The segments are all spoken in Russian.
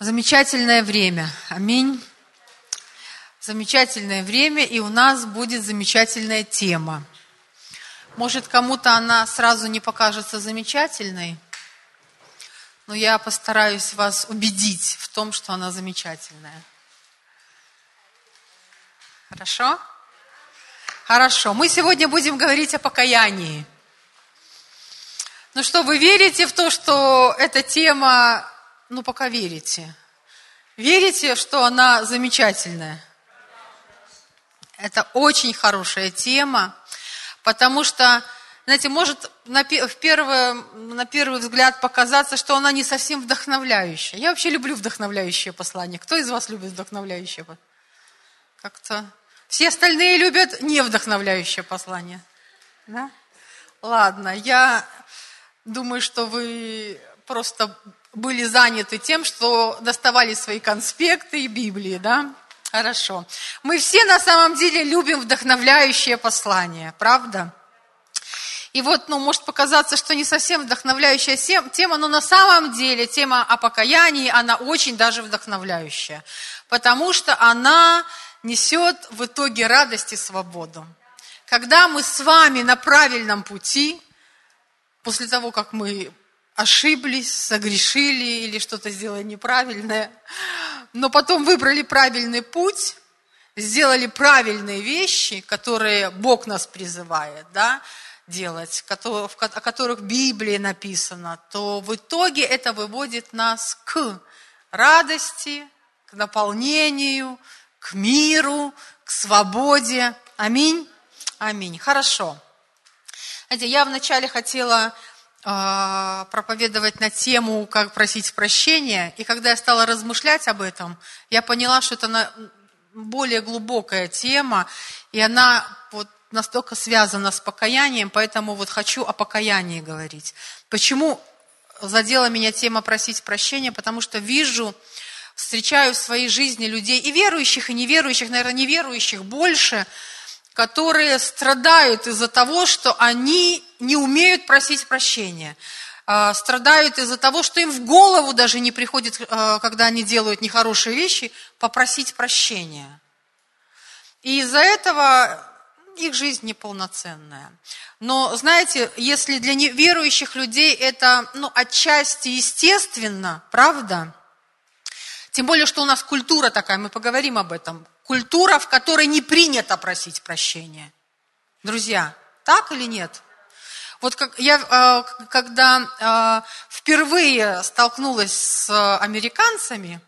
Замечательное время. Аминь. Замечательное время, и у нас будет замечательная тема. Может, кому-то она сразу не покажется замечательной, но я постараюсь вас убедить в том, что она замечательная. Хорошо? Хорошо. Мы сегодня будем говорить о покаянии. Ну что, вы верите в то, что эта тема, ну пока верите. Верите, что она замечательная? Это очень хорошая тема, потому что, знаете, может на, в первое, на первый взгляд показаться, что она не совсем вдохновляющая. Я вообще люблю вдохновляющее послание. Кто из вас любит вдохновляющее? Как-то все остальные любят невдохновляющее послание. Да? Ладно, я думаю, что вы просто были заняты тем, что доставали свои конспекты и Библии, да? Хорошо. Мы все на самом деле любим вдохновляющее послание, правда? И вот, ну, может показаться, что не совсем вдохновляющая тема, но на самом деле тема о покаянии, она очень даже вдохновляющая, потому что она несет в итоге радость и свободу. Когда мы с вами на правильном пути, после того, как мы ошиблись, согрешили или что-то сделали неправильное, но потом выбрали правильный путь, сделали правильные вещи, которые Бог нас призывает, да, делать, о которых в Библии написано, то в итоге это выводит нас к радости, к наполнению, к миру, к свободе. Аминь. Аминь. Хорошо. Знаете, я вначале хотела проповедовать на тему, как просить прощения, и когда я стала размышлять об этом, я поняла, что это более глубокая тема, и она вот настолько связана с покаянием, поэтому вот хочу о покаянии говорить. Почему задела меня тема просить прощения? Потому что вижу, встречаю в своей жизни людей, и верующих, и неверующих, наверное, неверующих больше – которые страдают из-за того, что они не умеют просить прощения. А, страдают из-за того, что им в голову даже не приходит, а, когда они делают нехорошие вещи, попросить прощения. И из-за этого их жизнь неполноценная. Но, знаете, если для неверующих людей это ну, отчасти естественно, правда? Тем более, что у нас культура такая, мы поговорим об этом культура, в которой не принято просить прощения. Друзья, так или нет? Вот как я, э, когда э, впервые столкнулась с американцами,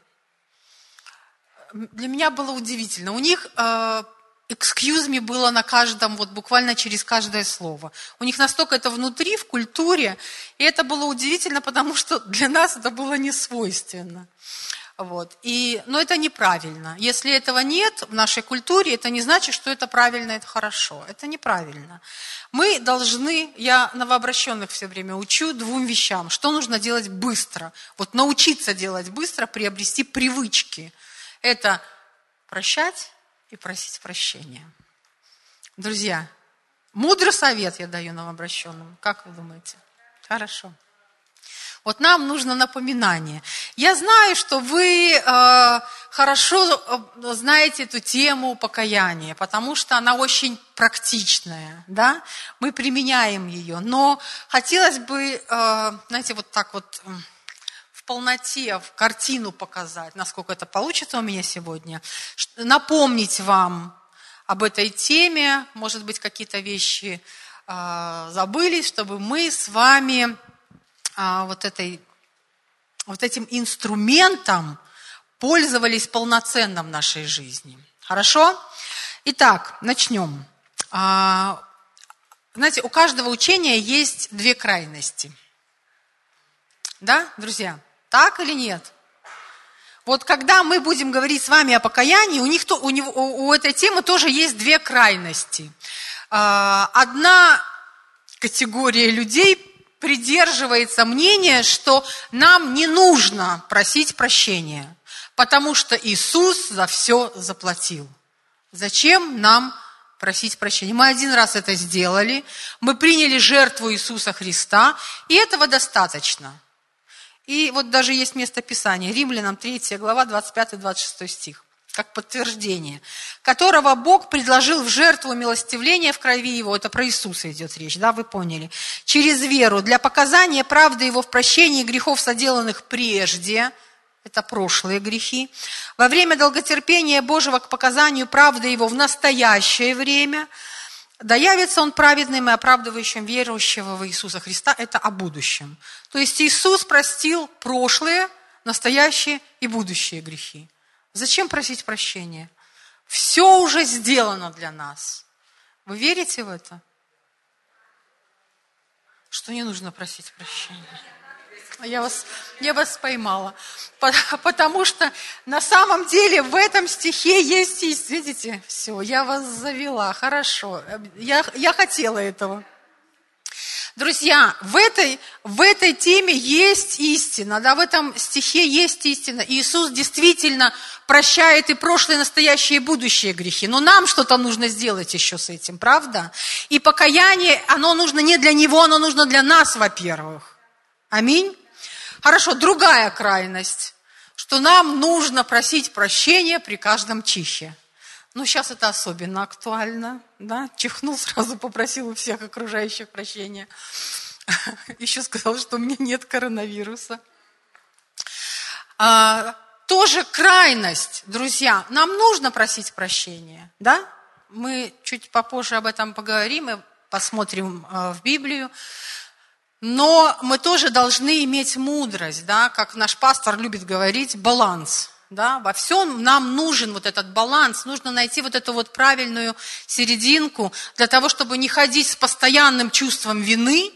для меня было удивительно. У них э, excuse me было на каждом, вот буквально через каждое слово. У них настолько это внутри, в культуре, и это было удивительно, потому что для нас это было не свойственно. Вот. И, но это неправильно. Если этого нет в нашей культуре, это не значит, что это правильно, это хорошо. Это неправильно. Мы должны, я новообращенных все время учу двум вещам. Что нужно делать быстро? Вот научиться делать быстро, приобрести привычки. Это прощать и просить прощения. Друзья, мудрый совет я даю новообращенным. Как вы думаете? Хорошо. Вот нам нужно напоминание. Я знаю, что вы э, хорошо э, знаете эту тему покаяния, потому что она очень практичная, да? Мы применяем ее. Но хотелось бы, э, знаете, вот так вот в полноте, в картину показать, насколько это получится у меня сегодня, напомнить вам об этой теме, может быть, какие-то вещи э, забылись, чтобы мы с вами вот, этой, вот этим инструментом пользовались полноценно в нашей жизни. Хорошо? Итак, начнем. А, знаете, у каждого учения есть две крайности. Да, друзья? Так или нет? Вот когда мы будем говорить с вами о покаянии, у, них то, у, него, у этой темы тоже есть две крайности. А, одна категория людей придерживается мнения, что нам не нужно просить прощения, потому что Иисус за все заплатил. Зачем нам просить прощения? Мы один раз это сделали, мы приняли жертву Иисуса Христа, и этого достаточно. И вот даже есть место Писания, Римлянам 3 глава, 25-26 стих как подтверждение, которого Бог предложил в жертву милостивления в крови Его, это про Иисуса идет речь, да, вы поняли, через веру, для показания правды Его в прощении грехов, соделанных прежде, это прошлые грехи, во время долготерпения Божьего к показанию правды Его в настоящее время, да явится Он праведным и оправдывающим верующего в Иисуса Христа, это о будущем. То есть Иисус простил прошлые, настоящие и будущие грехи. Зачем просить прощения? Все уже сделано для нас. Вы верите в это? Что не нужно просить прощения? Я вас, я вас поймала. Потому что на самом деле в этом стихе есть истина. Видите, все, я вас завела. Хорошо. Я, я хотела этого. Друзья, в этой, в этой теме есть истина, да, в этом стихе есть истина. Иисус действительно прощает и прошлые, и настоящие, и будущие грехи. Но нам что-то нужно сделать еще с этим, правда? И покаяние, оно нужно не для Него, оно нужно для нас, во-первых. Аминь. Хорошо, другая крайность, что нам нужно просить прощения при каждом чихе. Ну, сейчас это особенно актуально, да? Чихнул, сразу попросил у всех окружающих прощения. Еще сказал, что у меня нет коронавируса. А, тоже крайность, друзья. Нам нужно просить прощения, да? Мы чуть попозже об этом поговорим и посмотрим а, в Библию. Но мы тоже должны иметь мудрость, да, как наш пастор любит говорить, баланс – да, во всем нам нужен вот этот баланс, нужно найти вот эту вот правильную серединку для того, чтобы не ходить с постоянным чувством вины,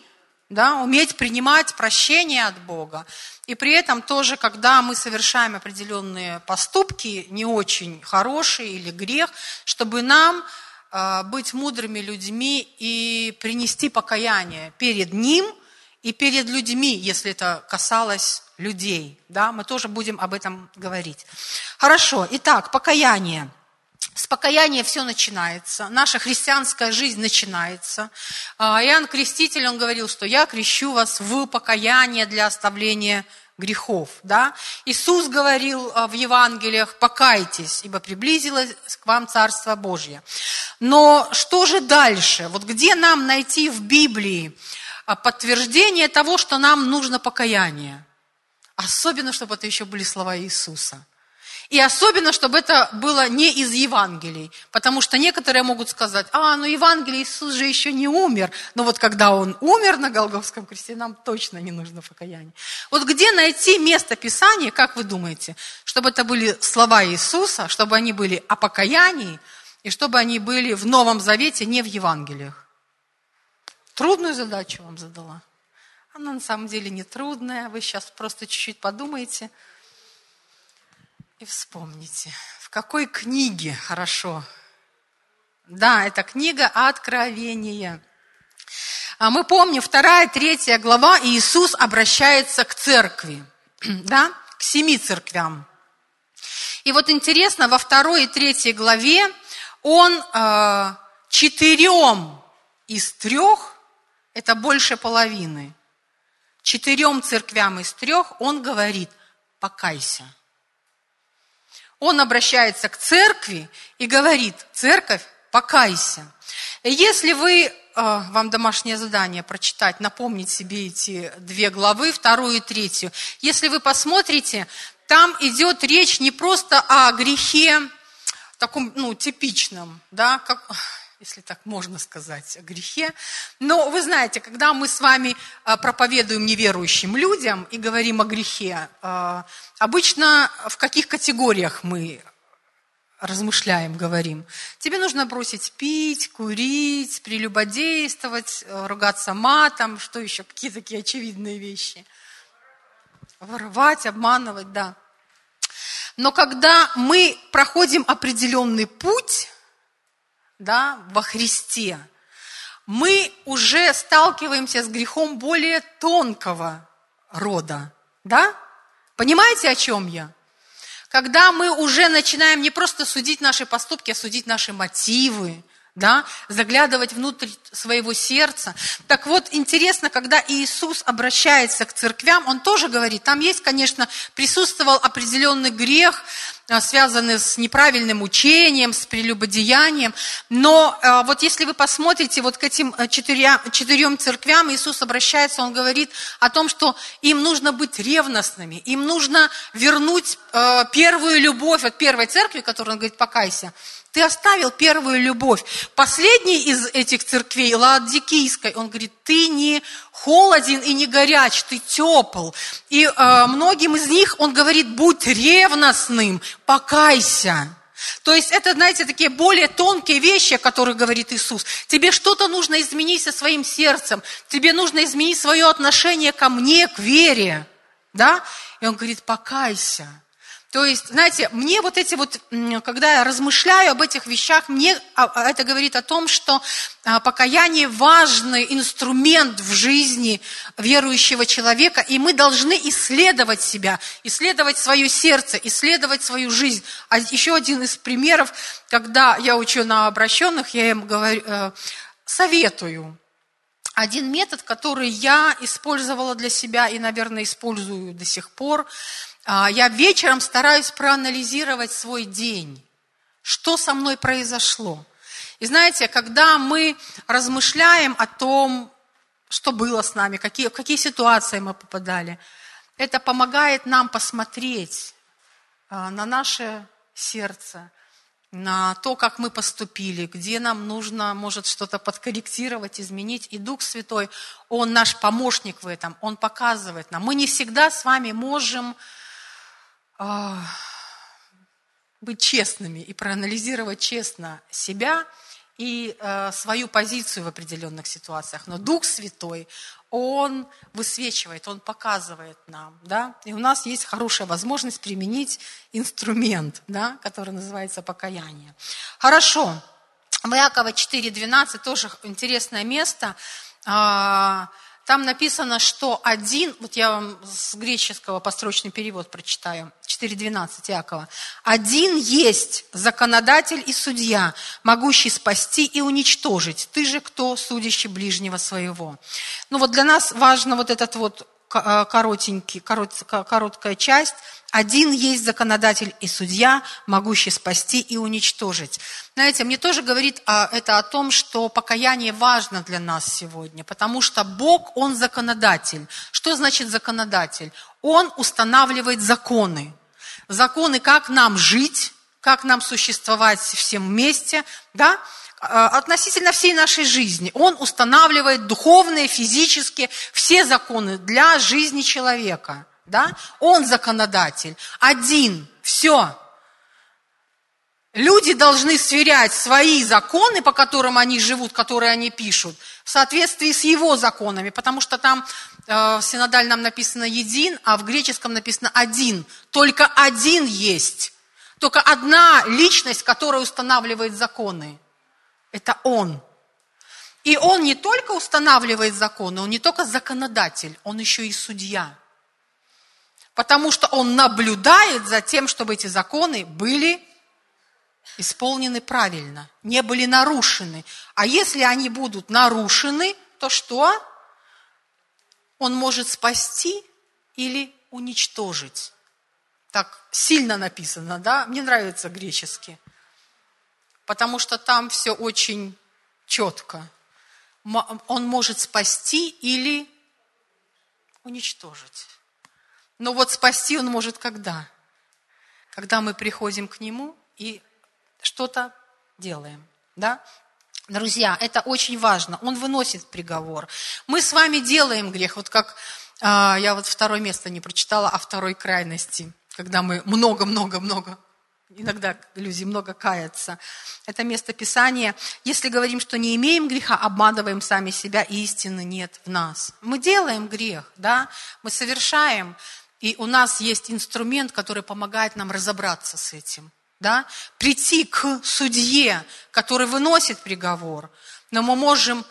да, уметь принимать прощение от Бога. И при этом тоже, когда мы совершаем определенные поступки, не очень хорошие или грех, чтобы нам э, быть мудрыми людьми и принести покаяние перед Ним и перед людьми, если это касалось людей. Да, мы тоже будем об этом говорить. Хорошо, итак, покаяние. С покаяния все начинается, наша христианская жизнь начинается. А, Иоанн Креститель, он говорил, что я крещу вас в покаяние для оставления грехов. Да? Иисус говорил а, в Евангелиях, покайтесь, ибо приблизилось к вам Царство Божье. Но что же дальше? Вот где нам найти в Библии а, подтверждение того, что нам нужно покаяние? Особенно, чтобы это еще были слова Иисуса. И особенно, чтобы это было не из Евангелий. Потому что некоторые могут сказать, а, ну Евангелие Иисус же еще не умер. Но вот когда Он умер на Голговском кресте, нам точно не нужно покаяние. Вот где найти место Писания, как вы думаете, чтобы это были слова Иисуса, чтобы они были о покаянии, и чтобы они были в Новом Завете, не в Евангелиях? Трудную задачу вам задала. Она на самом деле не трудная. Вы сейчас просто чуть-чуть подумайте и вспомните, в какой книге хорошо. Да, это книга Откровения. А мы помним, вторая, третья глава, Иисус обращается к церкви, да, к семи церквям. И вот интересно, во второй и третьей главе он э, четырем из трех, это больше половины, четырем церквям из трех он говорит, покайся. Он обращается к церкви и говорит, церковь, покайся. Если вы, э, вам домашнее задание прочитать, напомнить себе эти две главы, вторую и третью, если вы посмотрите, там идет речь не просто о грехе, таком, ну, типичном, да, как, если так можно сказать, о грехе. Но вы знаете, когда мы с вами а, проповедуем неверующим людям и говорим о грехе, а, обычно в каких категориях мы размышляем, говорим. Тебе нужно бросить пить, курить, прелюбодействовать, э, ругаться матом, что еще, какие такие очевидные вещи. Воровать, обманывать, да. Но когда мы проходим определенный путь, да, во Христе, мы уже сталкиваемся с грехом более тонкого рода. Да? Понимаете, о чем я? Когда мы уже начинаем не просто судить наши поступки, а судить наши мотивы, да, заглядывать внутрь своего сердца. Так вот, интересно, когда Иисус обращается к церквям, Он тоже говорит, там есть, конечно, присутствовал определенный грех, а, связанный с неправильным учением, с прелюбодеянием, но а, вот если вы посмотрите вот к этим четырем, четырем церквям, Иисус обращается, Он говорит о том, что им нужно быть ревностными, им нужно вернуть первую любовь от первой церкви, которую Он говорит, покайся, ты оставил первую любовь. Последний из этих церквей, Лаодикийской, он говорит, ты не холоден и не горяч, ты тепл. И э, многим из них он говорит, будь ревностным, покайся. То есть это, знаете, такие более тонкие вещи, о которых говорит Иисус. Тебе что-то нужно изменить со своим сердцем. Тебе нужно изменить свое отношение ко мне, к вере. Да? И он говорит, покайся. То есть, знаете, мне вот эти вот, когда я размышляю об этих вещах, мне а, а, это говорит о том, что а, покаяние важный инструмент в жизни верующего человека, и мы должны исследовать себя, исследовать свое сердце, исследовать свою жизнь. А еще один из примеров, когда я учу на обращенных, я им говорю, э, советую. Один метод, который я использовала для себя и, наверное, использую до сих пор – я вечером стараюсь проанализировать свой день, что со мной произошло. И знаете, когда мы размышляем о том, что было с нами, какие, в какие ситуации мы попадали, это помогает нам посмотреть а, на наше сердце, на то, как мы поступили, где нам нужно, может, что-то подкорректировать, изменить. И Дух Святой, Он наш помощник в этом, Он показывает нам. Мы не всегда с вами можем а, быть честными и проанализировать честно себя и э, свою позицию в определенных ситуациях. Но Дух Святой, Он высвечивает, Он показывает нам, да, и у нас есть хорошая возможность применить инструмент, да, который называется покаяние. Хорошо. В Иакова 4.12 тоже интересное место. Там написано, что один, вот я вам с греческого построчный перевод прочитаю, 4.12 Иакова. Один есть законодатель и судья, могущий спасти и уничтожить. Ты же кто, судящий ближнего своего? Ну вот для нас важно вот этот вот Э, коротенький, корот, короткая часть. Один есть законодатель и судья, могущий спасти и уничтожить. Знаете, мне тоже говорит а, это о том, что покаяние важно для нас сегодня, потому что Бог, Он законодатель. Что значит законодатель? Он устанавливает законы. Законы, как нам жить, как нам существовать всем вместе, да? Э, относительно всей нашей жизни. Он устанавливает духовные, физические, все законы для жизни человека. Да? Он законодатель. Один. Все. Люди должны сверять свои законы, по которым они живут, которые они пишут, в соответствии с его законами, потому что там э, в синодальном написано един, а в греческом написано один. Только один есть. Только одна личность, которая устанавливает законы. Это Он. И Он не только устанавливает законы, Он не только законодатель, Он еще и судья. Потому что Он наблюдает за тем, чтобы эти законы были исполнены правильно, не были нарушены. А если они будут нарушены, то что? Он может спасти или уничтожить. Так сильно написано, да? Мне нравится греческий потому что там все очень четко. Он может спасти или уничтожить. Но вот спасти он может когда? Когда мы приходим к нему и что-то делаем. Да? Друзья, это очень важно. Он выносит приговор. Мы с вами делаем грех. Вот как а, я вот второе место не прочитала о второй крайности, когда мы много-много-много Иногда люди много каются. Это место Писания. Если говорим, что не имеем греха, обманываем сами себя, и истины нет в нас. Мы делаем грех, да, мы совершаем, и у нас есть инструмент, который помогает нам разобраться с этим. Да? Прийти к судье, который выносит приговор, но мы можем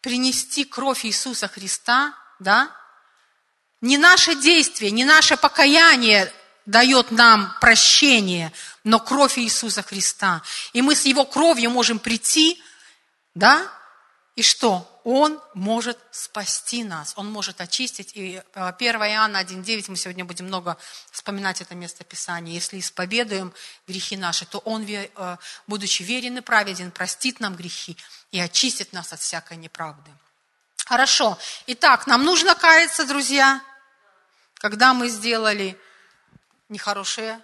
принести кровь Иисуса Христа, да? Не наше действие, не наше покаяние дает нам прощение, но кровь Иисуса Христа. И мы с Его кровью можем прийти, да, и что? Он может спасти нас, Он может очистить. И 1 э, Иоанна 1.9, мы сегодня будем много вспоминать это место Писания. Если исповедуем грехи наши, то Он, э, будучи верен и праведен, простит нам грехи и очистит нас от всякой неправды. Хорошо. Итак, нам нужно каяться, друзья, когда мы сделали нехорошие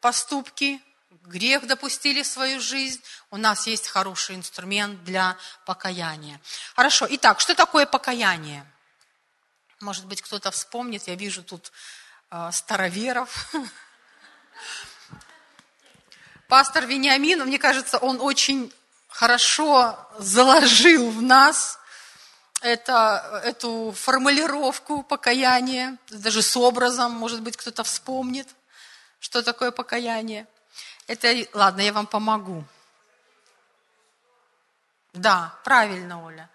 поступки, грех допустили в свою жизнь, у нас есть хороший инструмент для покаяния. Хорошо, итак, что такое покаяние? Может быть, кто-то вспомнит, я вижу тут э, староверов. Пастор Вениамин, мне кажется, он очень хорошо заложил в нас это, эту формулировку покаяния, даже с образом, может быть, кто-то вспомнит, что такое покаяние. Это, ладно, я вам помогу. Да, правильно, Оля.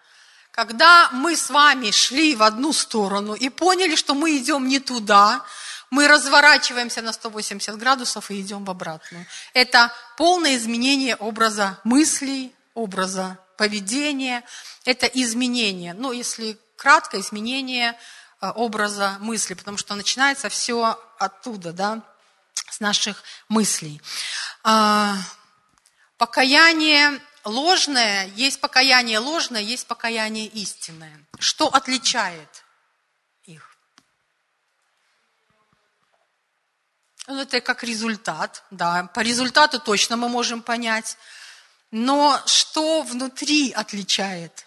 Когда мы с вами шли в одну сторону и поняли, что мы идем не туда, мы разворачиваемся на 180 градусов и идем в обратную. Это полное изменение образа мыслей, образа поведения. Это изменение, ну, если кратко, изменение э, образа мысли, потому что начинается все оттуда, да, с наших мыслей. А, покаяние ложное, есть покаяние ложное, есть покаяние истинное. Что отличает их? Ну, это как результат, да, по результату точно мы можем понять. Но что внутри отличает?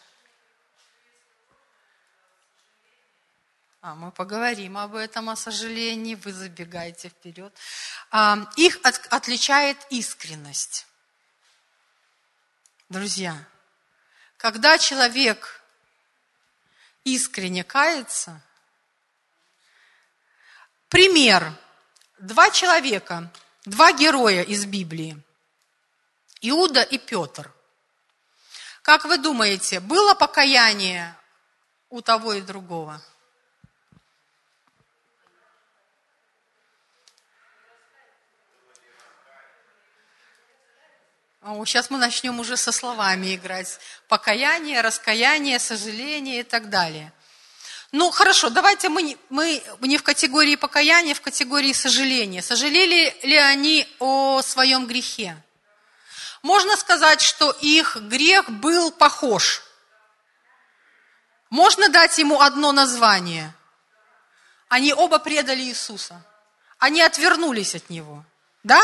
А, мы поговорим об этом, о сожалении, вы забегаете вперед. А, их от, отличает искренность. Друзья, когда человек искренне кается, пример, два человека, два героя из Библии, Иуда и Петр. Как вы думаете, было покаяние у того и другого? Сейчас мы начнем уже со словами играть. Покаяние, раскаяние, сожаление и так далее. Ну, хорошо, давайте мы, мы не в категории покаяния, в категории сожаления. Сожалели ли они о своем грехе? Можно сказать, что их грех был похож. Можно дать ему одно название. Они оба предали Иисуса. Они отвернулись от Него. Да?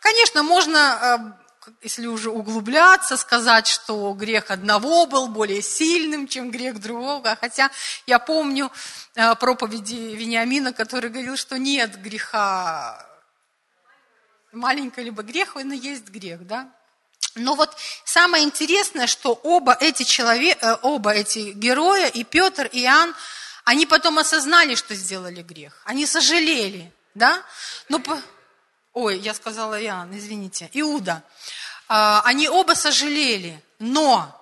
Конечно, можно э, если уже углубляться, сказать, что грех одного был более сильным, чем грех другого. Хотя я помню э, проповеди Вениамина, который говорил, что нет греха маленького либо грех, но есть грех, да? Но вот самое интересное, что оба эти, человек, э, оба эти героя, и Петр, и Иоанн, они потом осознали, что сделали грех. Они сожалели, да? Но, ой, я сказала Иоанн, извините, Иуда. А, они оба сожалели, но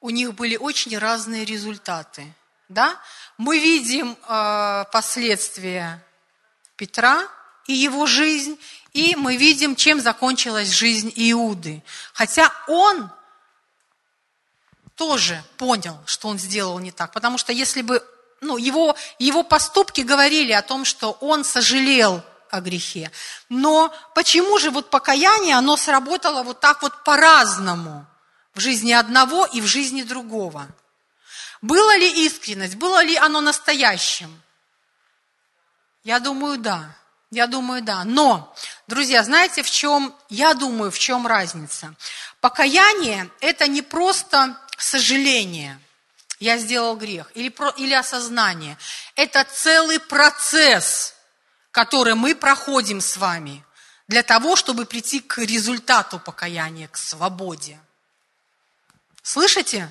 у них были очень разные результаты. Да? Мы видим э, последствия Петра и его жизнь, и мы видим, чем закончилась жизнь Иуды. Хотя он тоже понял, что он сделал не так. Потому что если бы ну, его, его поступки говорили о том, что он сожалел о грехе. Но почему же вот покаяние, оно сработало вот так вот по-разному в жизни одного и в жизни другого? Было ли искренность, было ли оно настоящим? Я думаю, да. Я думаю, да. Но, друзья, знаете, в чем, я думаю, в чем разница? Покаяние – это не просто сожаление, я сделал грех, или, про, или осознание. Это целый процесс – который мы проходим с вами для того, чтобы прийти к результату покаяния, к свободе. Слышите?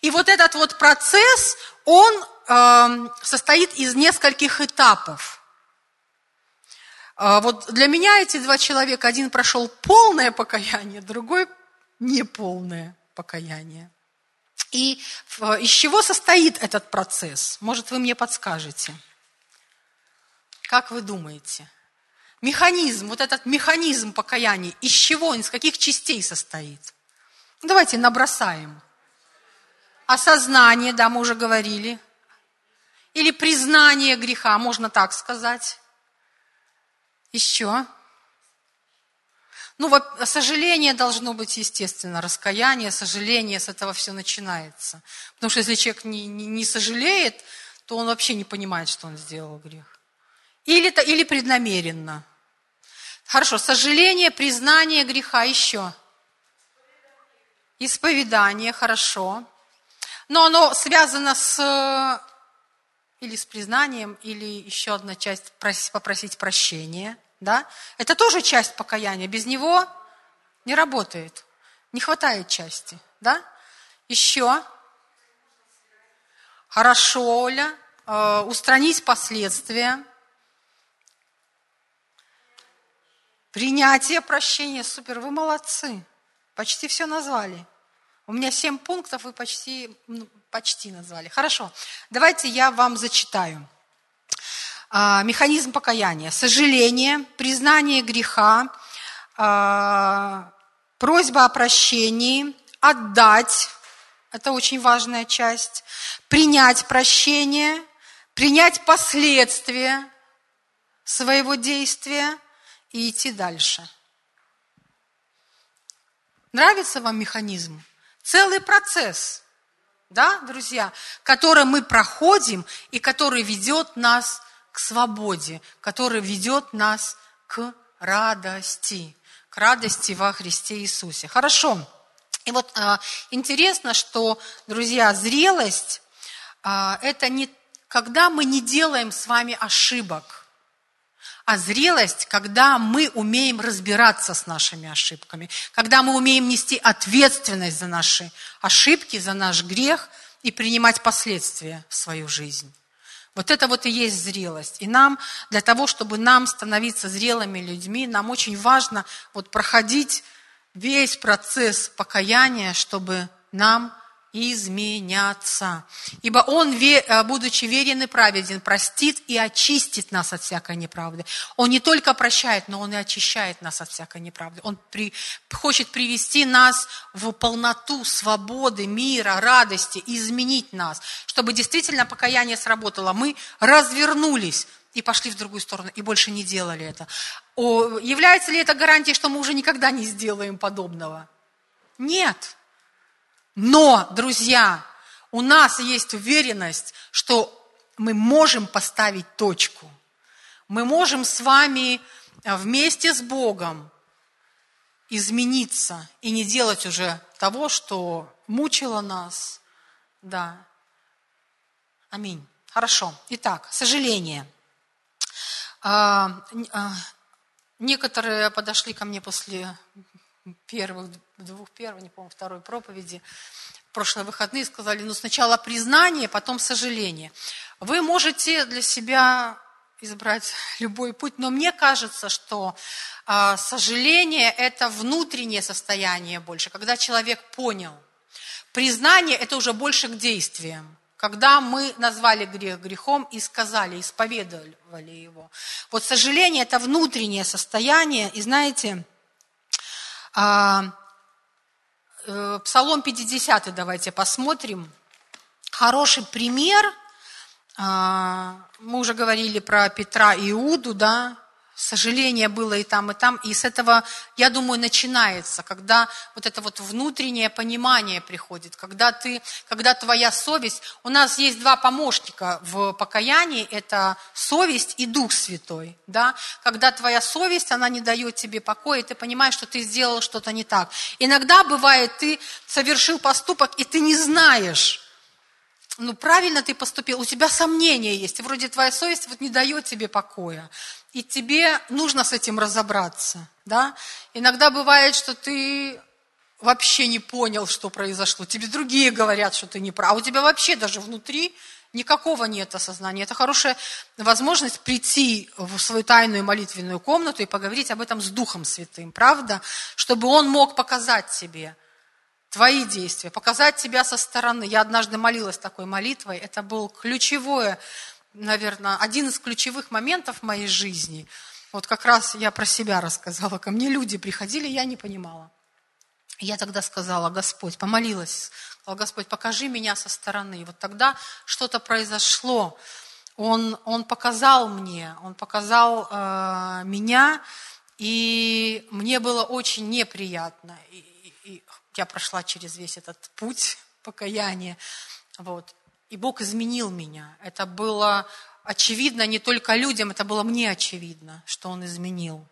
И вот этот вот процесс, он э, состоит из нескольких этапов. Э, вот для меня эти два человека, один прошел полное покаяние, другой неполное покаяние. И э, из чего состоит этот процесс? Может, вы мне подскажете? Как вы думаете? механизм, вот этот механизм покаяния, из чего он, из каких частей состоит? Давайте набросаем. Осознание, да, мы уже говорили. Или признание греха, можно так сказать. Еще. Ну, вот сожаление должно быть, естественно, раскаяние, сожаление, с этого все начинается. Потому что если человек не, не, не сожалеет, то он вообще не понимает, что он сделал грех. Или, или преднамеренно. Хорошо, сожаление, признание греха еще. Исповедание, хорошо. Но оно связано с или с признанием, или еще одна часть попросить прощения. Да? Это тоже часть покаяния. Без него не работает. Не хватает части. Да? Еще. Хорошо, Оля. Э, устранить последствия. Принятие прощения. Супер, вы молодцы. Почти все назвали. У меня семь пунктов, вы почти, ну, почти назвали. Хорошо, давайте я вам зачитаю. А, механизм покаяния. Сожаление, признание греха, а, просьба о прощении, отдать, это очень важная часть, принять прощение, принять последствия своего действия и идти дальше. Нравится вам механизм? Целый процесс, да, друзья, который мы проходим и который ведет нас к свободе, который ведет нас к радости, к радости во Христе Иисусе. Хорошо. И вот а, интересно, что, друзья, зрелость а, это не когда мы не делаем с вами ошибок, а зрелость, когда мы умеем разбираться с нашими ошибками, когда мы умеем нести ответственность за наши ошибки, за наш грех и принимать последствия в свою жизнь. Вот это вот и есть зрелость. И нам, для того, чтобы нам становиться зрелыми людьми, нам очень важно вот проходить весь процесс покаяния, чтобы нам изменяться. Ибо Он, э, будучи верен и праведен, простит и очистит нас от всякой неправды. Он не только прощает, но Он и очищает нас от всякой неправды. Он при, хочет привести нас в полноту свободы, мира, радости, изменить нас, чтобы действительно покаяние сработало. Мы развернулись и пошли в другую сторону, и больше не делали это. О, является ли это гарантией, что мы уже никогда не сделаем подобного? Нет. Но, друзья, у нас есть уверенность, что мы можем поставить точку. Мы можем с вами э, вместе с Богом измениться и не делать уже того, что мучило нас. Да. Аминь. Хорошо. Итак, сожаление. А, а, некоторые подошли ко мне после первых, двух первых, не помню, второй проповеди, прошлые выходные сказали, ну сначала признание, потом сожаление. Вы можете для себя избрать любой путь, но мне кажется, что э, сожаление – это внутреннее состояние больше, когда человек понял. Признание – это уже больше к действиям. Когда мы назвали грех грехом и сказали, исповедовали его. Вот сожаление – это внутреннее состояние, и знаете, а, Псалом 50 давайте посмотрим. Хороший пример. А, мы уже говорили про Петра и Иуду, да, сожаление было и там, и там. И с этого, я думаю, начинается, когда вот это вот внутреннее понимание приходит, когда ты, когда твоя совесть, у нас есть два помощника в покаянии, это совесть и Дух Святой, да, когда твоя совесть, она не дает тебе покоя, и ты понимаешь, что ты сделал что-то не так. Иногда бывает, ты совершил поступок, и ты не знаешь, ну, правильно ты поступил, у тебя сомнения есть, вроде твоя совесть вот не дает тебе покоя. И тебе нужно с этим разобраться, да? Иногда бывает, что ты вообще не понял, что произошло. Тебе другие говорят, что ты не прав. А у тебя вообще даже внутри никакого нет осознания. Это хорошая возможность прийти в свою тайную молитвенную комнату и поговорить об этом с Духом Святым, правда? Чтобы Он мог показать тебе твои действия, показать тебя со стороны. Я однажды молилась такой молитвой. Это был ключевое наверное, один из ключевых моментов моей жизни. Вот как раз я про себя рассказала. Ко мне люди приходили, я не понимала. Я тогда сказала, Господь, помолилась, сказала, Господь, покажи меня со стороны. И вот тогда что-то произошло. Он, он показал мне, он показал э, меня, и мне было очень неприятно. И я прошла через весь этот путь покаяния. Вот. И Бог изменил меня. Это было очевидно не только людям, это было мне очевидно, что Он изменил.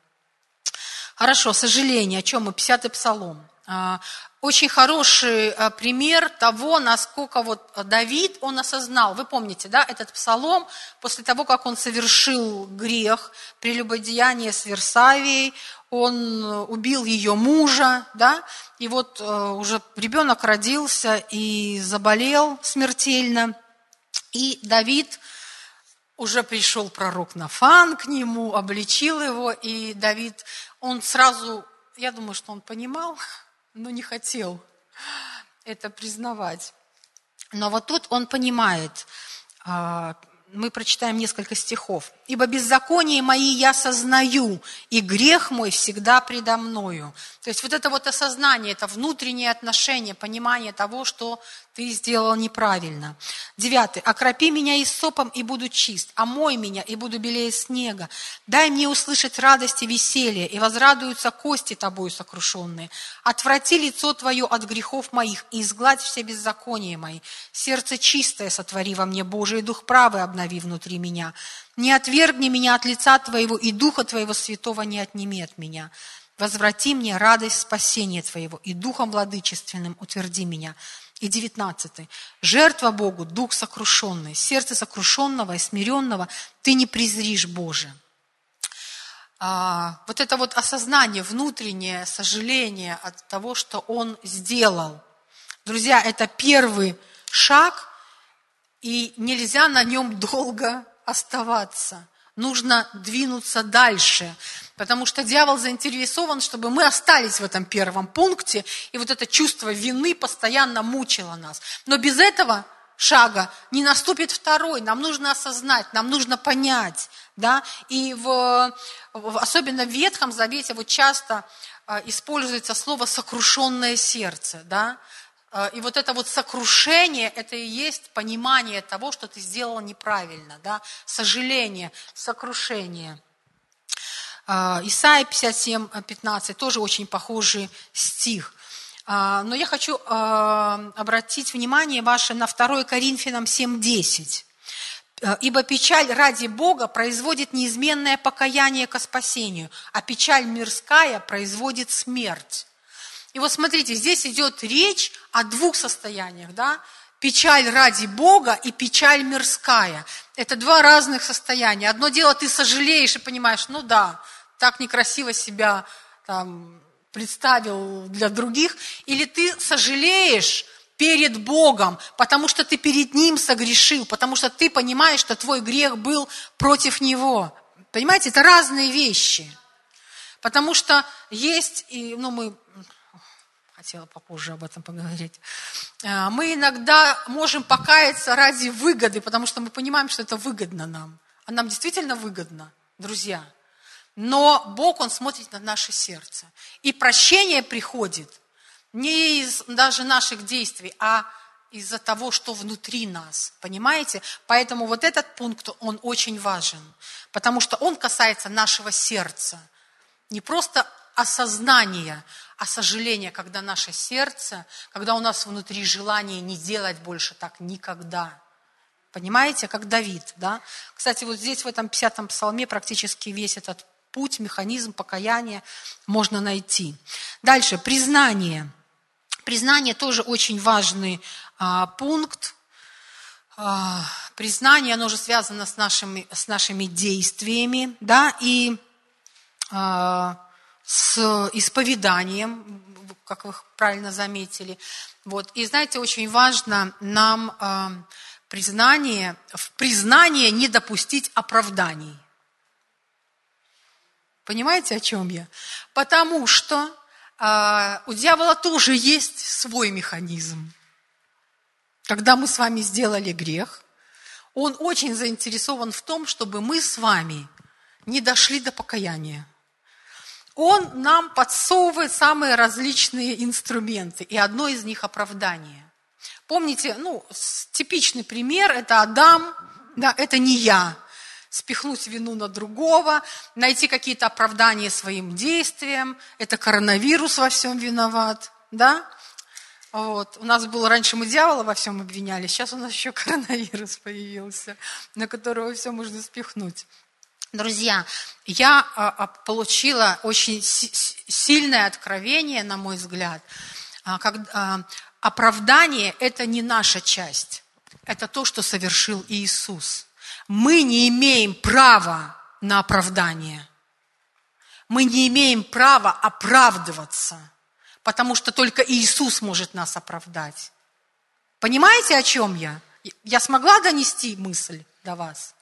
Хорошо, сожаление, о чем мы? 50-й псалом. А, очень хороший а, пример того, насколько вот Давид, он осознал, вы помните, да, этот псалом, после того, как он совершил грех, прелюбодеяние с Версавией, он убил ее мужа, да, и вот а, уже ребенок родился и заболел смертельно, и Давид, уже пришел пророк Нафан к нему, обличил его, и Давид, он сразу, я думаю, что он понимал, но не хотел это признавать. Но вот тут он понимает, а, мы прочитаем несколько стихов. «Ибо беззаконие мои я сознаю, и грех мой всегда предо мною». То есть вот это вот осознание, это внутреннее отношение, понимание того, что ты сделал неправильно. Девятый. «Окропи меня и сопом, и буду чист, омой меня, и буду белее снега. Дай мне услышать радость и веселье, и возрадуются кости тобою сокрушенные. Отврати лицо твое от грехов моих, и изгладь все беззакония мои. Сердце чистое сотвори во мне, Божий, дух правый обнови внутри меня. Не отвергни меня от лица твоего, и духа твоего святого не отними от меня». Возврати мне радость спасения Твоего, и духом владычественным утверди меня. И девятнадцатый. Жертва Богу, дух сокрушенный, сердце сокрушенного и смиренного ты не презришь, Боже. А, вот это вот осознание, внутреннее сожаление от того, что он сделал. Друзья, это первый шаг, и нельзя на нем долго оставаться. Нужно двинуться дальше. Потому что дьявол заинтересован, чтобы мы остались в этом первом пункте, и вот это чувство вины постоянно мучило нас. Но без этого шага не наступит второй. Нам нужно осознать, нам нужно понять. Да? И в, особенно в Ветхом Завете вот часто э, используется слово «сокрушенное сердце». Да? Э, и вот это вот сокрушение, это и есть понимание того, что ты сделал неправильно. Да? Сожаление, сокрушение – а, Исайя 57, 15, тоже очень похожий стих. Но я хочу обратить внимание ваше на 2 Коринфянам 7, 10. Ибо печаль ради Бога производит неизменное покаяние ко спасению, а печаль мирская производит смерть. И вот смотрите, здесь идет речь о двух состояниях, да? Печаль ради Бога и печаль мирская. Это два разных состояния. Одно дело, ты сожалеешь и понимаешь, ну да, так некрасиво себя там, представил для других, или ты сожалеешь перед Богом, потому что ты перед Ним согрешил, потому что ты понимаешь, что твой грех был против Него. Понимаете, это разные вещи. Потому что есть, и, ну, мы хотела попозже об этом поговорить. Э, мы иногда можем покаяться ради выгоды, потому что мы понимаем, что это выгодно нам. А нам действительно выгодно, друзья – но Бог, Он смотрит на наше сердце. И прощение приходит не из даже наших действий, а из-за того, что внутри нас. Понимаете? Поэтому вот этот пункт, он очень важен. Потому что он касается нашего сердца. Не просто осознания, а сожаления, когда наше сердце, когда у нас внутри желание не делать больше так никогда. Понимаете, как Давид, да? Кстати, вот здесь в этом 50-м псалме практически весь этот путь, механизм покаяния можно найти. Дальше, признание. Признание тоже очень важный а, пункт. А, признание, оно же связано с нашими, с нашими действиями, да, и а, с исповеданием, как вы правильно заметили. Вот. И знаете, очень важно нам а, признание, в признание не допустить оправданий. Понимаете, о чем я? Потому что а, у дьявола тоже есть свой механизм. Когда мы с вами сделали грех, он очень заинтересован в том, чтобы мы с вами не дошли до покаяния. Он нам подсовывает самые различные инструменты, и одно из них – оправдание. Помните, ну, типичный пример – это Адам, да, это не я. Спихнуть вину на другого, найти какие-то оправдания своим действиям, это коронавирус во всем виноват, да? Вот. У нас был раньше мы дьявола во всем обвиняли, сейчас у нас еще коронавирус появился, на которого все можно спихнуть. Друзья, я а, а, получила очень сильное откровение, на мой взгляд. А, оправдание – это не наша часть, это то, что совершил Иисус. Мы не имеем права на оправдание. Мы не имеем права оправдываться, потому что только Иисус может нас оправдать. Понимаете, о чем я? Я смогла донести мысль до вас?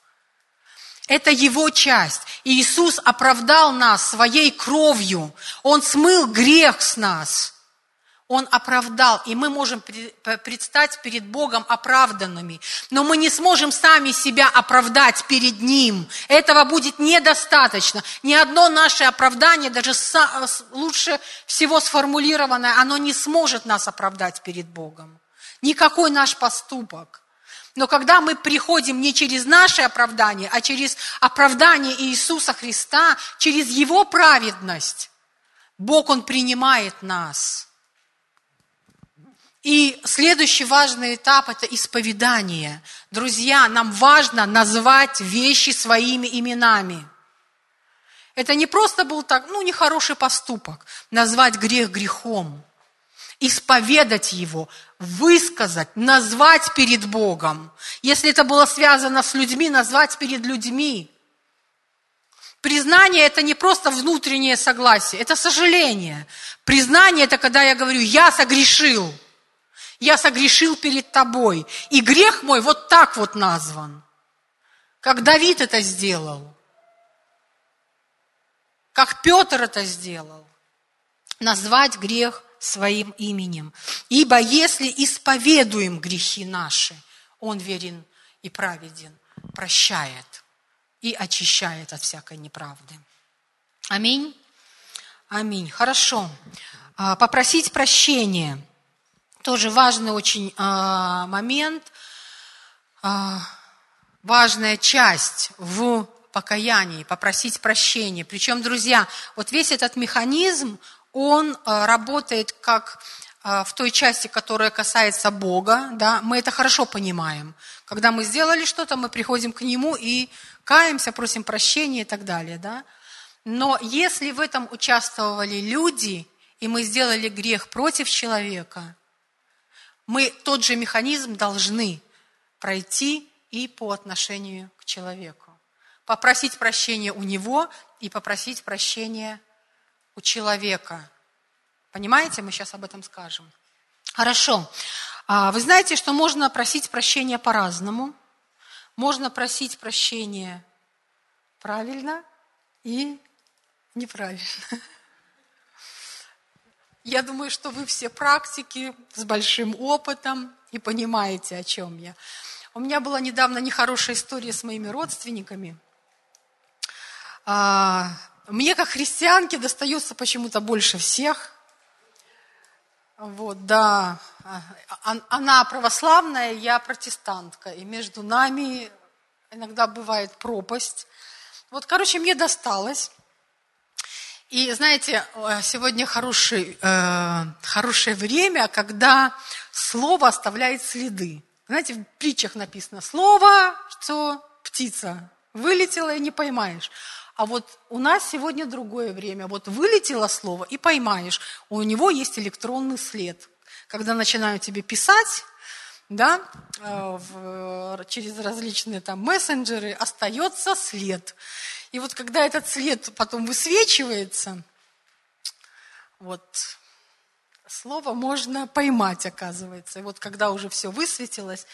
Это его часть. И Иисус оправдал нас своей кровью. Он смыл грех с нас. Он оправдал, и мы можем предстать перед Богом оправданными. Но мы не сможем сами себя оправдать перед Ним. Этого будет недостаточно. Ни одно наше оправдание, даже лучше всего сформулированное, оно не сможет нас оправдать перед Богом. Никакой наш поступок. Но когда мы приходим не через наше оправдание, а через оправдание Иисуса Христа, через Его праведность, Бог, Он принимает нас. И следующий важный этап – это исповедание. Друзья, нам важно назвать вещи своими именами. Это не просто был так, ну, нехороший поступок, назвать грех грехом исповедать его, высказать, назвать перед Богом. Если это было связано с людьми, назвать перед людьми. Признание – это не просто внутреннее согласие, это сожаление. Признание – это когда я говорю, я согрешил. Я согрешил перед тобой. И грех мой вот так вот назван. Как Давид это сделал. Как Петр это сделал. Назвать грех своим именем. Ибо если исповедуем грехи наши, Он верен и праведен, прощает и очищает от всякой неправды. Аминь. Аминь. Хорошо. А, попросить прощения. Тоже важный очень а, момент, а, важная часть в покаянии, попросить прощения. Причем, друзья, вот весь этот механизм, он э, работает как э, в той части, которая касается Бога, да, мы это хорошо понимаем. Когда мы сделали что-то, мы приходим к Нему и каемся, просим прощения и так далее, да. Но если в этом участвовали люди, и мы сделали грех против человека, мы тот же механизм должны пройти и по отношению к человеку. Попросить прощения у него и попросить прощения у человека. Понимаете, мы сейчас об этом скажем. Хорошо. А, вы знаете, что можно просить прощения по-разному. Можно просить прощения правильно и неправильно. Я думаю, что вы все практики с большим опытом и понимаете, о чем я. У меня была недавно нехорошая история с моими родственниками. А, мне, как христианке, достается почему-то больше всех. Вот, да. А, она православная, я протестантка. И между нами иногда бывает пропасть. Вот, короче, мне досталось. И знаете, сегодня хороший, э, хорошее время, когда слово оставляет следы. Знаете, в притчах написано слово, что птица вылетела и не поймаешь. А вот у нас сегодня другое время. Вот вылетело слово и поймаешь. У него есть электронный след. Когда начинают тебе писать, да, э, в, через различные там мессенджеры, остается след. И вот когда этот след потом высвечивается, вот слово можно поймать, оказывается. И вот когда уже все высветилось,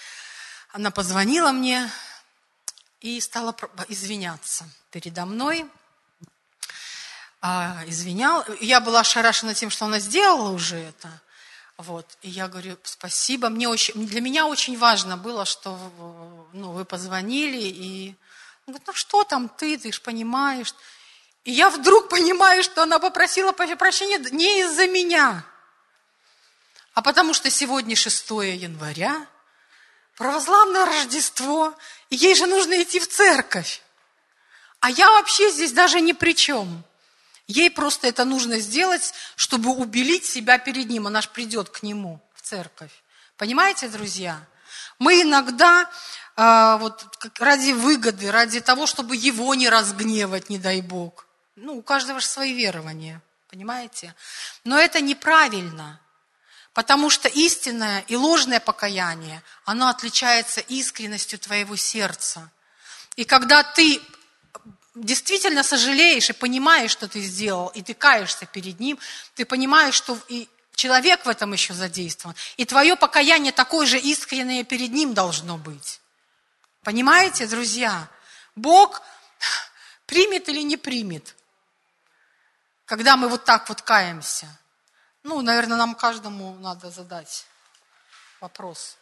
она позвонила мне, и стала извиняться передо мной. А, извинял. Я была ошарашена тем, что она сделала уже это. Вот. И я говорю, спасибо. Мне очень, для меня очень важно было, что ну, вы позвонили и Он говорит, ну что там ты, ты же понимаешь. И я вдруг понимаю, что она попросила прощения не из-за меня, а потому что сегодня 6 января, православное Рождество, и ей же нужно идти в церковь. А я вообще здесь даже ни при чем. Ей просто это нужно сделать, чтобы убелить себя перед ним. Она же придет к нему в церковь. Понимаете, друзья? Мы иногда э, вот, ради выгоды, ради того, чтобы его не разгневать, не дай Бог. Ну, у каждого же свои верования, понимаете? Но это неправильно. Потому что истинное и ложное покаяние, оно отличается искренностью твоего сердца. И когда ты действительно сожалеешь и понимаешь, что ты сделал, и ты каешься перед ним, ты понимаешь, что и человек в этом еще задействован. И твое покаяние такое же искреннее перед ним должно быть. Понимаете, друзья? Бог примет или не примет, когда мы вот так вот каемся. Ну, наверное, нам каждому надо задать вопрос.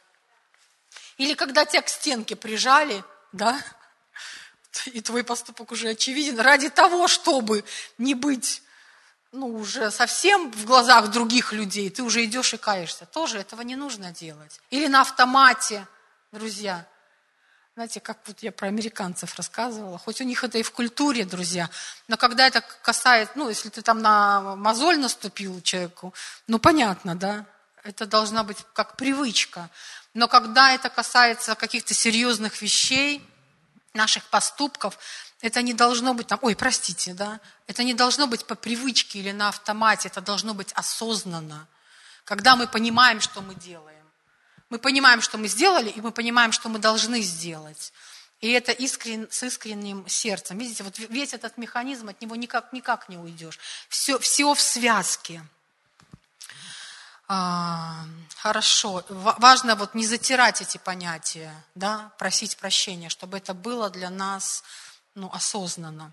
Или когда тебя к стенке прижали, да, и твой поступок уже очевиден, ради того, чтобы не быть ну, уже совсем в глазах других людей, ты уже идешь и каешься. Тоже этого не нужно делать. Или на автомате, друзья. Знаете, как вот я про американцев рассказывала, хоть у них это и в культуре, друзья, но когда это касается, ну, если ты там на мозоль наступил человеку, ну, понятно, да, это должна быть как привычка. Но когда это касается каких-то серьезных вещей, наших поступков, это не должно быть там, ой, простите, да, это не должно быть по привычке или на автомате, это должно быть осознанно, когда мы понимаем, что мы делаем. Мы понимаем, что мы сделали, и мы понимаем, что мы должны сделать. И это искрен, с искренним сердцем. Видите, вот весь этот механизм, от него никак, никак не уйдешь. Все, все в связке. А, хорошо. Важно вот не затирать эти понятия, да, просить прощения, чтобы это было для нас ну, осознанно.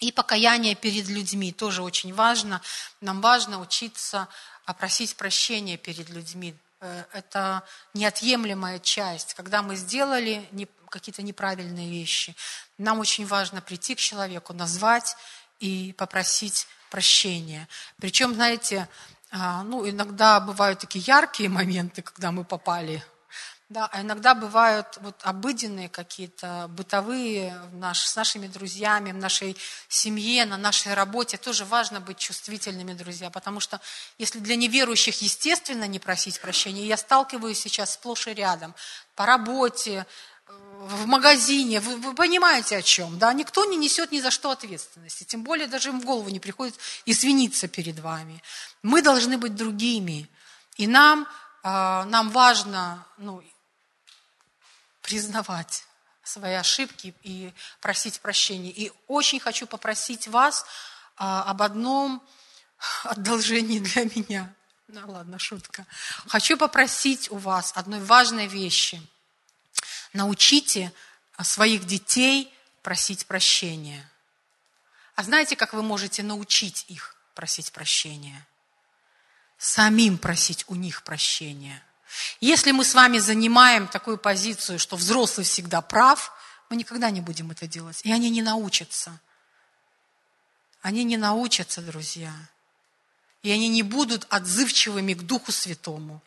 И покаяние перед людьми тоже очень важно. Нам важно учиться просить прощения перед людьми. Э, это неотъемлемая часть. Когда мы сделали какие-то неправильные вещи, нам очень важно прийти к человеку, назвать и попросить прощения. Причем, знаете, а, ну, иногда бывают такие яркие моменты, когда мы попали, да, а иногда бывают вот обыденные какие-то бытовые наш, с нашими друзьями, в нашей семье, на нашей работе. Тоже важно быть чувствительными, друзья, потому что если для неверующих естественно не просить прощения, я сталкиваюсь сейчас сплошь и рядом по работе, в магазине, вы, вы понимаете о чем, да? Никто не несет ни за что ответственности, тем более даже им в голову не приходит извиниться перед вами. Мы должны быть другими, и нам, э, нам важно ну, признавать свои ошибки и просить прощения. И очень хочу попросить вас э, об одном одолжении для меня. Ну ладно, шутка. Хочу попросить у вас одной важной вещи – Научите а, своих детей просить прощения. А знаете, как вы можете научить их просить прощения? Самим просить у них прощения. Если мы с вами занимаем такую позицию, что взрослый всегда прав, мы никогда не будем это делать. И они не научатся. Они не научатся, друзья. И они не будут отзывчивыми к Духу Святому.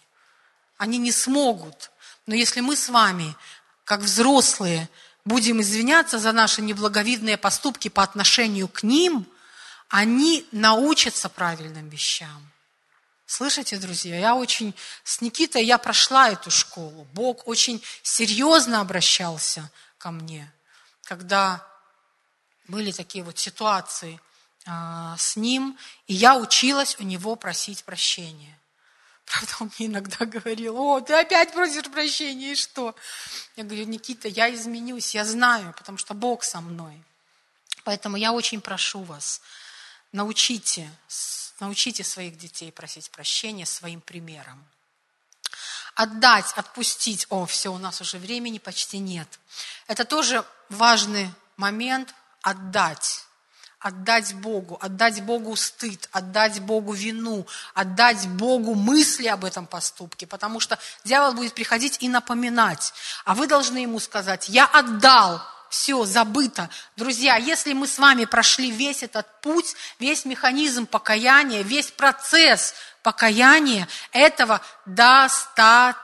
Они не смогут. Но если мы с вами как взрослые, будем извиняться за наши неблаговидные поступки по отношению к ним, они научатся правильным вещам. Слышите, друзья, я очень, с Никитой я прошла эту школу. Бог очень серьезно обращался ко мне, когда были такие вот ситуации а, с ним, и я училась у него просить прощения. Правда, он мне иногда говорил, о, ты опять просишь прощения, и что? Я говорю, Никита, я изменюсь, я знаю, потому что Бог со мной. Поэтому я очень прошу вас, научите, научите своих детей просить прощения своим примером. Отдать, отпустить. О, все, у нас уже времени почти нет. Это тоже важный момент – отдать отдать Богу, отдать Богу стыд, отдать Богу вину, отдать Богу мысли об этом поступке, потому что дьявол будет приходить и напоминать, а вы должны ему сказать, я отдал все забыто. Друзья, если мы с вами прошли весь этот путь, весь механизм покаяния, весь процесс покаяния, этого достаточно.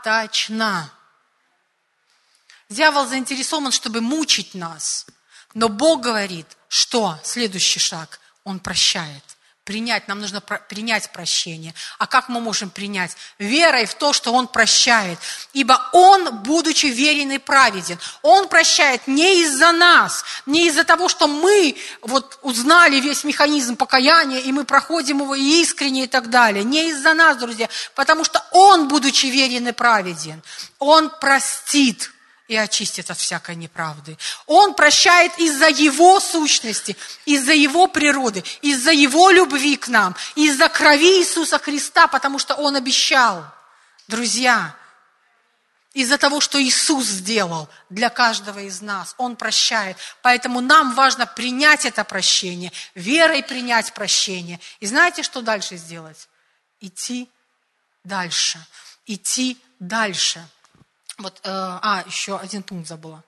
Дьявол заинтересован, чтобы мучить нас. Но Бог говорит, что следующий шаг, Он прощает принять, нам нужно принять прощение. А как мы можем принять? Верой в то, что Он прощает. Ибо Он, будучи верен и праведен, Он прощает не из-за нас, не из-за того, что мы вот узнали весь механизм покаяния, и мы проходим его искренне и так далее. Не из-за нас, друзья, потому что Он, будучи верен и праведен, Он простит и очистит от всякой неправды. Он прощает из-за Его сущности, из-за Его природы, из-за Его любви к нам, из-за крови Иисуса Христа, потому что Он обещал, друзья, из-за того, что Иисус сделал для каждого из нас. Он прощает. Поэтому нам важно принять это прощение, верой принять прощение. И знаете, что дальше сделать? Идти дальше. Идти дальше. Вот, э, а, еще один пункт забыла.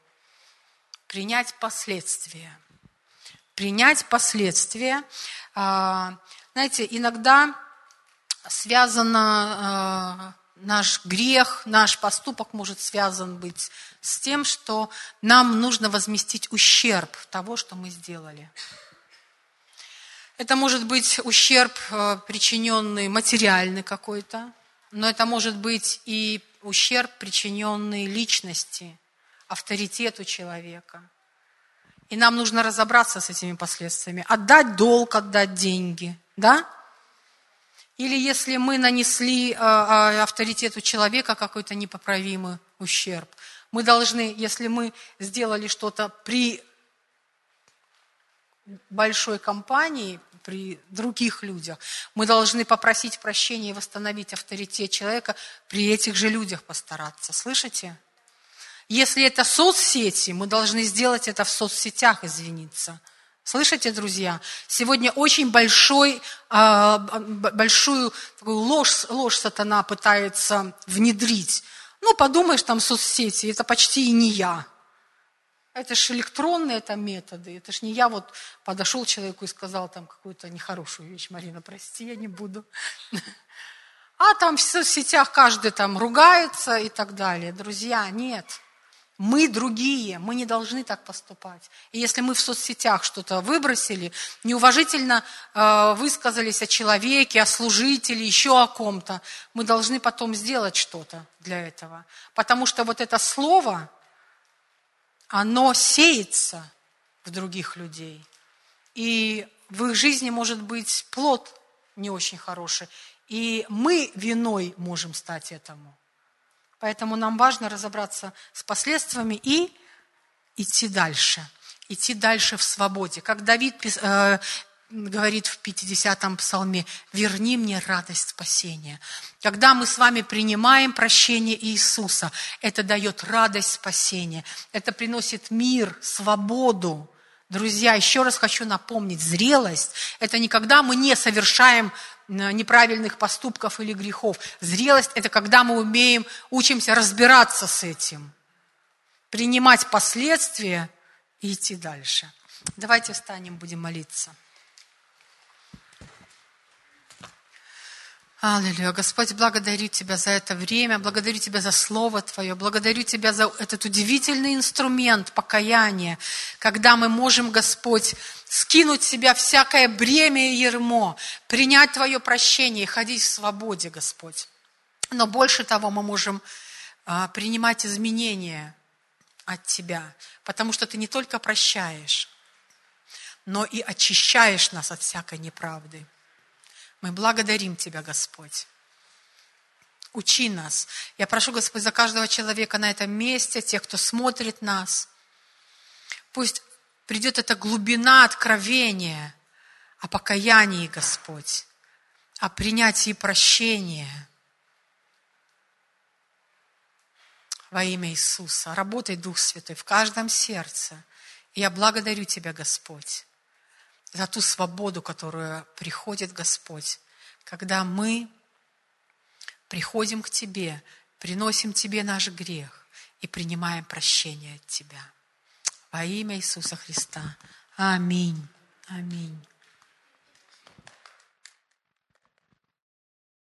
Принять последствия. Принять последствия. Э, знаете, иногда связано э, наш грех, наш поступок может связан быть с тем, что нам нужно возместить ущерб того, что мы сделали. Это может быть ущерб, э, причиненный материальный какой-то, но это может быть и ущерб, причиненный личности, авторитету человека. И нам нужно разобраться с этими последствиями. Отдать долг, отдать деньги. Да? Или если мы нанесли э, э, авторитету человека какой-то непоправимый ущерб, мы должны, если мы сделали что-то при большой компании, при других людях. Мы должны попросить прощения и восстановить авторитет человека, при этих же людях постараться. Слышите? Если это соцсети, мы должны сделать это в соцсетях, извиниться. Слышите, друзья? Сегодня очень большой, а, большую такую ложь, ложь сатана пытается внедрить. Ну, подумаешь, там соцсети, это почти и не я. Это же электронные там методы. Это ж не я вот подошел человеку и сказал там какую-то нехорошую вещь. Марина, прости, я не буду. А там в соцсетях каждый там ругается и так далее. Друзья, нет. Мы другие, мы не должны так поступать. И если мы в соцсетях что-то выбросили, неуважительно э, высказались о человеке, о служителе, еще о ком-то, мы должны потом сделать что-то для этого. Потому что вот это слово, оно сеется в других людей. И в их жизни может быть плод не очень хороший. И мы виной можем стать этому. Поэтому нам важно разобраться с последствиями и идти дальше. Идти дальше в свободе. Как Давид э, говорит в 50-м псалме, верни мне радость спасения. Когда мы с вами принимаем прощение Иисуса, это дает радость спасения, это приносит мир, свободу. Друзья, еще раз хочу напомнить, зрелость – это не когда мы не совершаем э, неправильных поступков или грехов. Зрелость – это когда мы умеем, учимся разбираться с этим, принимать последствия и идти дальше. Давайте встанем, будем молиться. Аллилуйя. Господь, благодарю Тебя за это время, благодарю Тебя за Слово Твое, благодарю Тебя за этот удивительный инструмент покаяния, когда мы можем, Господь, скинуть с себя всякое бремя и ермо, принять Твое прощение и ходить в свободе, Господь. Но больше того, мы можем а, принимать изменения от Тебя, потому что Ты не только прощаешь, но и очищаешь нас от всякой неправды. Мы благодарим Тебя, Господь. Учи нас. Я прошу, Господь, за каждого человека на этом месте, тех, кто смотрит нас. Пусть придет эта глубина откровения о покаянии, Господь, о принятии прощения во имя Иисуса. Работай, Дух Святой, в каждом сердце. И я благодарю Тебя, Господь за ту свободу, которую приходит Господь, когда мы приходим к Тебе, приносим Тебе наш грех и принимаем прощение от Тебя. Во имя Иисуса Христа. Аминь. Аминь.